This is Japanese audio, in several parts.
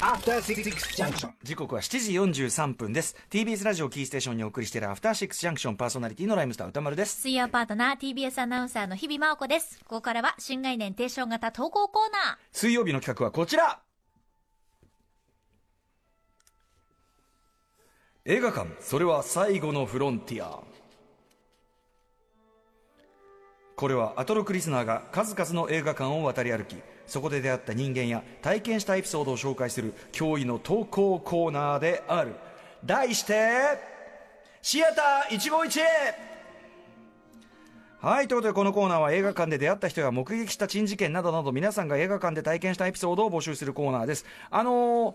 After Six Junction. 時刻は7時43分です TBS ラジオキーステーションにお送りしているアフターシックスジャンクションパーソナリティのライムスター歌丸です水曜パートナー TBS アナウンサーの日々真央子です。ここからは新概念提唱型投稿コーナー。水曜日の企画はこちら映画館それは最後のフロンティアこれはアトロクリスナーが数々の映画館を渡り歩きそこで出会った人間や体験したエピソードを紹介する驚異の投稿コーナーである題してシアター一期一会はい、ということでこのコーナーは映画館で出会った人や目撃した珍事件などなど皆さんが映画館で体験したエピソードを募集するコーナーです。あのー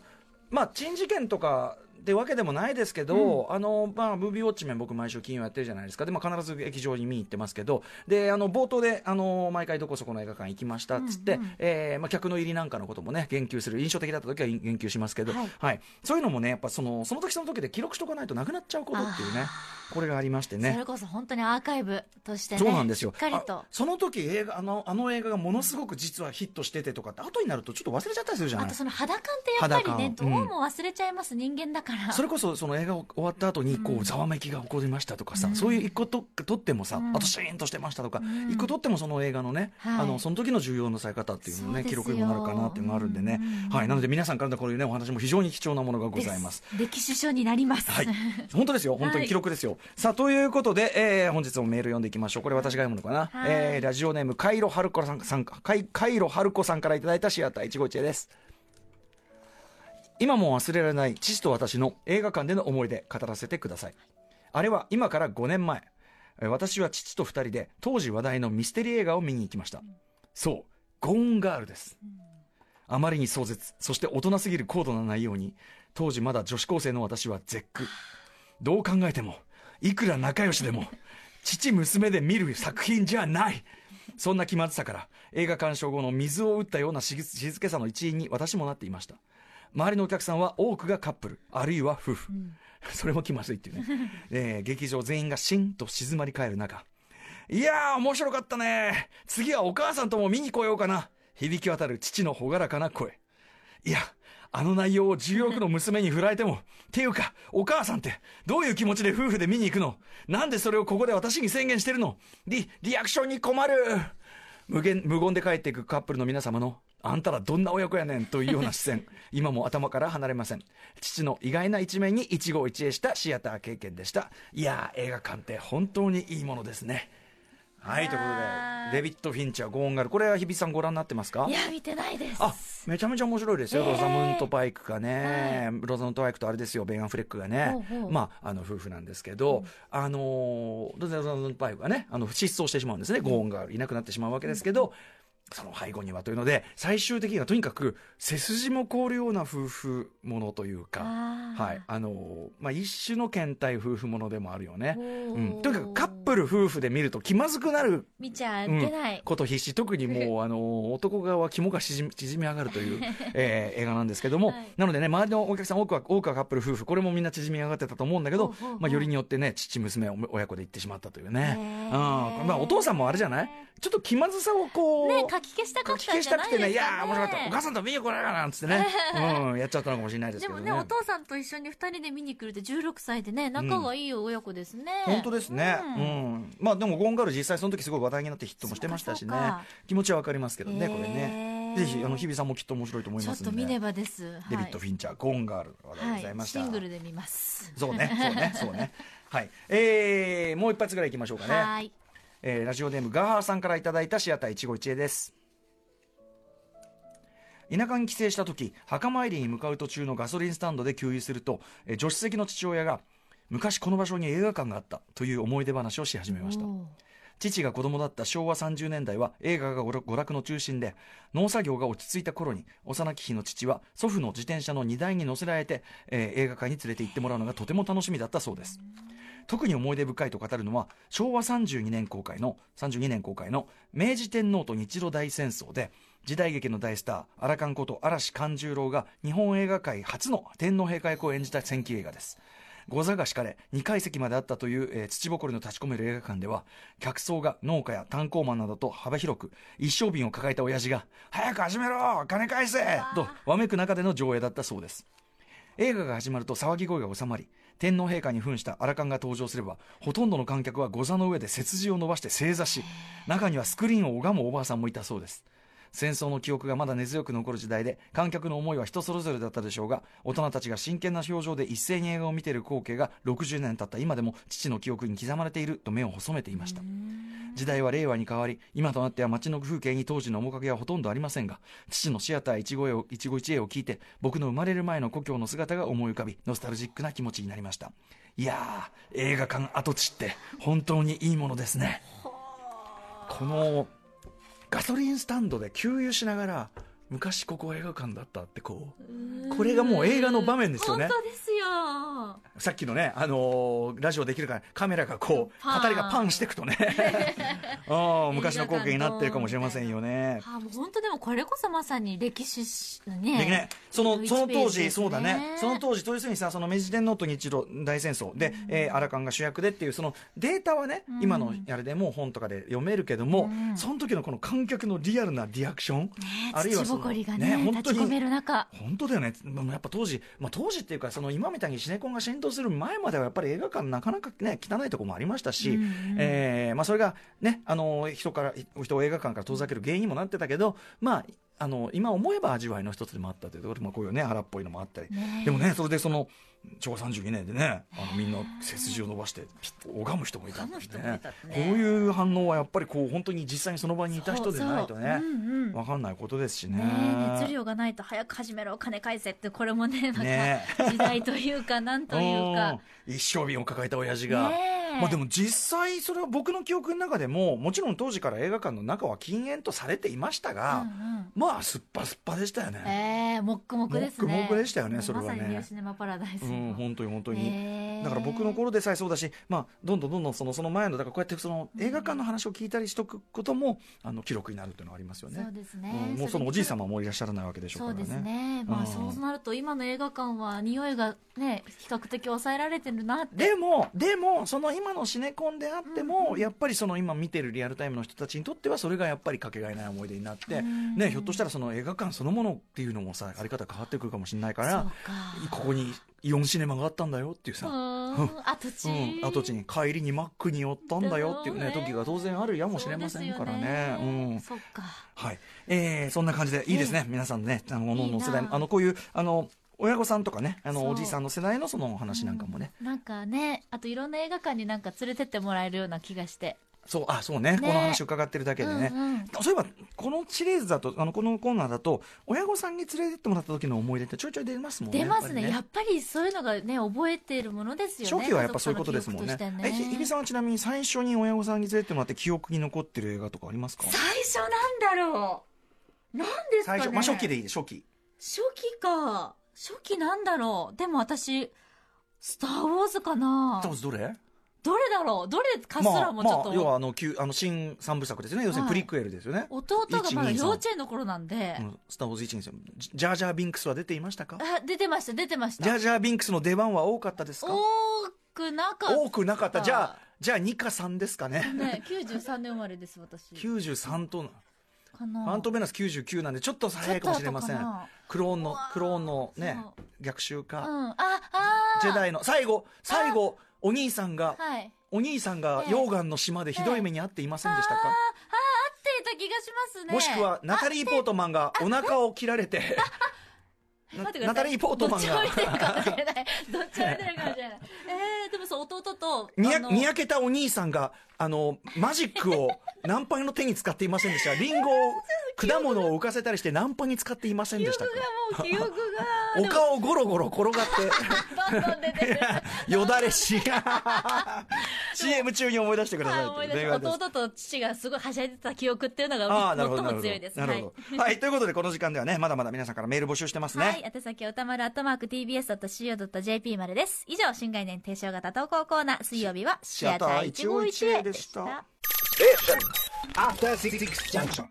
まあ、珍事件とかってわけでもないですけど、あのまあ、ムービーウォッチメン僕毎週金曜やってるじゃないですか。で、まあ、必ず劇場に見に行ってますけど、で、あの、冒頭で、あの毎回どこそこの映画館行きましたっつって、えーまあ、客の入りなんかのこともね、言及する、印象的だった時は言及しますけど、はいはい。そういうのもね、やっぱその、その時その時で記録しとかないとなくなっちゃうことっていうね、これがありましてね。それこそ本当にアーカイブとしてね。そうなんですよしっかりとあ。その時映画あのあの映画がものすごく実はヒットしててとかって後になるとちょっと忘れちゃったりするじゃないあとその肌感ってやっぱりね、どうも忘れちゃいます、人間だから。それこそその映画終わった後にこうざわめきが起こりましたとかさ、そういう一個と撮ってもさ、あとシーンとしてましたとか、一個撮ってもその映画のね、はい。あのその時の重要なされ方っていうのね記録にもなるかなっていうのがあるんでね、はい。なので皆さんからのこういうねお話も非常に貴重なものがございます。歴史書になります。はい、本当ですよ、本当に記録ですよ。さあということで、えー本日もメール読んでいきましょう。これ私が読むのかな？はい。えーラジオネームカイロハルコさんさんカイカイロハルコさんからいただいたシアター一期一会です。今も忘れられない父と私の映画館での思い出語らせてください。あれは今から5年前。私は父と2人で当時話題のミステリー映画を見に行きました。そう、ゴーンガールです。あまりに壮絶、そして大人すぎる高度な内容に、当時まだ女子高生の私は絶句。どう考えても、いくら仲良しでも、父娘で見る作品じゃない。そんな気まずさから、映画鑑賞後の水を打ったような静けさの一員に私もなっていました。周りのお客さんは多くがカップル、あるいは夫婦。それも気まずいっていうね。えー劇場全員がシンと静まり返る中、いやー、面白かったね。次はお母さんとも見に来ようかな。響き渡る父の朗らかな声。いや、あの内容を16の娘に振られても、っていうか、お母さんって、どういう気持ちで夫婦で見に行くの？なんでそれをここで私に宣言してるの？リ、リアクションに困る無限、無言で帰っていくカップルの皆様の、あんたらどんな親子やねんというような視線、今も頭から離れません。父の意外な一面に一期一会したシアター経験でした。いやー、映画館って本当にいいものですね。はい、ということで、デビッド・フィンチャー、ゴーンガール、これは日比さんご覧になってますか？いや、見てないです。あめちゃめちゃ面白いですよ、えー。ロザムント・パイクがね、ロザムント・パイクとあれですよ、ベン・アンフレックがね。ほうほう。まあ、あの夫婦なんですけど、あのーロザムント・パイクがね、あの失踪してしまうんですね、ゴーンガール、いなくなってしまうわけですけど、その背後にはというので、最終的にはとにかく背筋も凍るような夫婦ものというか、はい、あのーまあ、一種の倦怠夫婦ものでもあるよね。うん、とにかくカップル夫婦で見ると気まずくなる見ちゃいけない。こと必至。特にもう あの男側は肝が縮み縮み上がるという、えー映画なんですけども、はい。なのでね周りのお客さん多くは多くはカップル夫婦これもみんな縮み上がってたと思うんだけどまあ、よりによってね父娘親子で行ってしまったというね、へうん。ーまあ、お父さんもあれじゃない？ちょっと気まずさをこう、ね、書き消したかったんじゃ消したくてね、いないですか、ね。やー、面白かった。お母さんと見に来ないかな、つってね、うん、やっちゃったのかもしれないですけどね。でもね、お父さんと一緒に二人で見に来るって16歳でね、仲がいい親子ですね。本当ですね、ううん。んまあでもゴーンガール実際その時すごい話題になってヒットもしてましたしね。気持ちはわかりますけどね、これね。ぜひあの日比さんもきっと面白いと思いちょますんで。っと見ねばです。デビッド・フィンチャー、ゴーンガールの話題でございました、はい、シングルで見ます。そうね。そうね。そうね。はい。えー、もう一発ぐらいいきましょうかね、はい。えーラジオネームガーハーさんからいただいたシアター一期一会です。田舎に帰省した時墓参りに向かう途中のガソリンスタンドで給油すると、えー助手席の父親が昔この場所に映画館があったという思い出話をし始めました。父が子供だった昭和30年代は映画が娯楽の中心で農作業が落ち着いた頃に幼き日の父は祖父の自転車の荷台に乗せられて、えー映画館に連れて行ってもらうのがとても楽しみだったそうです特に思い出深いと語るのは昭和32年公開の32年公開の明治天皇と日露大戦争で時代劇の大スター荒勘こと嵐勘十郎が日本映画界初の天皇陛下役を演じた戦記映画ですご座が敷かれ2階席まであったという、えー土ぼこりの立ち込める映画館では客層が農家や炭鉱マンなどと幅広く一升瓶を抱えた親父が「早く始めろ金返せ!」とわめく中での上映だったそうです映画が始まると騒ぎ声が収まり天皇陛下に扮したアラカンが登場すればほとんどの観客は御座の上で背筋を伸ばして正座し中にはスクリーンを拝むおばあさんもいたそうです戦争の記憶がまだ根強く残る時代で観客の思いは人それぞれだったでしょうが大人たちが真剣な表情で一斉に映画を見ている光景が60年経った今でも父の記憶に刻まれていると目を細めていました。時代は令和に変わり今となっては街の風景に当時の面影はほとんどありませんが父のシアター一期を一会を聞いて僕の生まれる前の故郷の姿が思い浮かびノスタルジックな気持ちになりました。いやー映画館跡地って本当にいいものですね。このガソリンスタンドで給油しながら昔ここは映画館だったってこうこれがもう映画の場面ですよねよさっきのね、あのーラジオできるからカメラがこうパン。語りがパンしていくとね。ああ昔の光景になってるかもしれませんよね。あもう本当でもこれこそまさに歴史しね。でね、その1その当時、そうだね、その当時、要するにさ、その明治天皇と日露大戦争。で、えーアラカンが主役でっていう、そのデータはね、今のあれでもう本とかで読めるけども、うん。その時のこの観客のリアルなリアクション、ねあるいはその土ぼこりがね本当に立ち込める中。本当だよね、まあやっぱ当時、まあ、当時っていうか、その今みたいにシネコンが浸透する前までは、やっぱり映画館、なかなかね、汚いところもありましたし、うんうん。えーまあ、それがね、あの人から人を映画館から遠ざける原因にもなってたけど、まあ、あの今思えば味わいの一つでもあったというところで、まあ、こういうね、荒っぽいのもあったり、ねでもね、それでその昭和32年でね、あのみんな背筋を伸ばして、拝む人もいたんですねね。こういう反応はやっぱりこう本当に実際にその場にいた人でないとねそうそう。うんうん。わかんないことですしね。熱量がないと早く始めろ金返せってこれもねまたね時代というかなんというか。うん。一升瓶を抱えた親父が、ねえまあでも実際それは僕の記憶の中でももちろん当時から映画館の中は禁煙とされていましたが、うんうん。まあすっぱすっぱでしたよね、ええもっくもくですね。もっくもくでしたよねそれはね。まさにニューシネマパラダイスうん本当に本当に、ええだから僕の頃でさえそうだし、まあ、どんどんどんどんそのその前のだからこうやってその映画館の話を聞いたりしとくこともあの記録になるっていうのはありますよね。そうですね。うんもうそのおじい様もいらっしゃらないわけでしょうからね。そうですね。まあうん。そうなると今の映画館は匂いがね比較的抑えられてるなって。でも、でも、その今のシネコンであっても、やっぱりその今見てるリアルタイムの人たちにとっては、それがやっぱりかけがえない思い出になって、うん。ね、ひょっとしたらその映画館そのものっていうのもさ、あり方変わってくるかもしれないから、ここにイオンシネマがあったんだよっていううさ、ーん。跡地。うん、跡地に帰りにマックに寄ったんだよっていうね、ね。時が当然あるやもしれませんからね。うん。そっか。はい。えー、そんな感じでいいですね。皆さんね、あの、おのおの世代あの、こういう、あの、親御さんとかね、あの、おじいさんの世代のそのお話なんかもね、なんかねあといろんな映画館になんか連れてってもらえるような気がしてそう、あ、そうね。ね。この話伺ってるだけでね。うんうん。そういえば、このシリーズだと、あの、このコーナーだと、親御さんに連れてってもらった時の思い出ってちょいちょい出ますもんね。出ますね。やっぱりそういうのがね覚えているものですよね。初期はやっぱそういうことですもんね。家族との記憶としてえ、ひ日比さんはちなみに最初に親御さんに連れてってもらって記憶に残ってる映画とかありますか？最初なんだろう。なんですかね。最初、まあ初期でいい初期。初期か。初期なんだろう。でも私スター・ウォーズかな。どうぞどれ？どれだろう？どれかす？まあ、らもちょっと、まあ、要はあの、旧あの、新三部作ですよね。要するにはい。プリクエルですよね。弟がまだ1 2 3幼稚園の頃なんで、うん、スター・ウォーズ1ですよ。ジジャージャー・ビンクスは出ていましたか？あ出てました出てました。ジャージャー・ビンクスの出番は多かったですか？多くなかっ多くなかった。じゃあ、じゃあ2か3ですかね。たね93年生まれです私。93と、かな。ファントメナス99なんでちょっと早いかもしれません。クローンのクローンのね逆襲か、うん。ああー。ジェダイの最後最後お兄さんがはい。お兄さんがええ。溶岩の島でひどい目に遭っていませんでしたか、あーあー合っていた気がしますねもしくはナタリー・ポートマンがお腹を切られてナタリー・ポートマンがどっちも見てるかもしれないどっちも見てるかもしれないえー、でもそう弟とにやにやけたお兄さんがあのマジックをナンパの手に使っていませんでしたリンゴを果物を浮かせたりしてナンパに使っていません記でしたか？憶がもう記憶がお顔ゴロゴロ転がってどんどん出てるよだれし CM 中に思い出してください弟と父がすごいはしゃいでた記憶っていうのあが。最も強いですなるほど。はい、ということで、この時間ではね、まだまだ皆さんからメール募集してますね。はい。宛先は歌丸アットマーク tbs.co.jp までです。以上、新概念提唱型投稿コーナー、水曜日はシアター151でした。After Six Junction.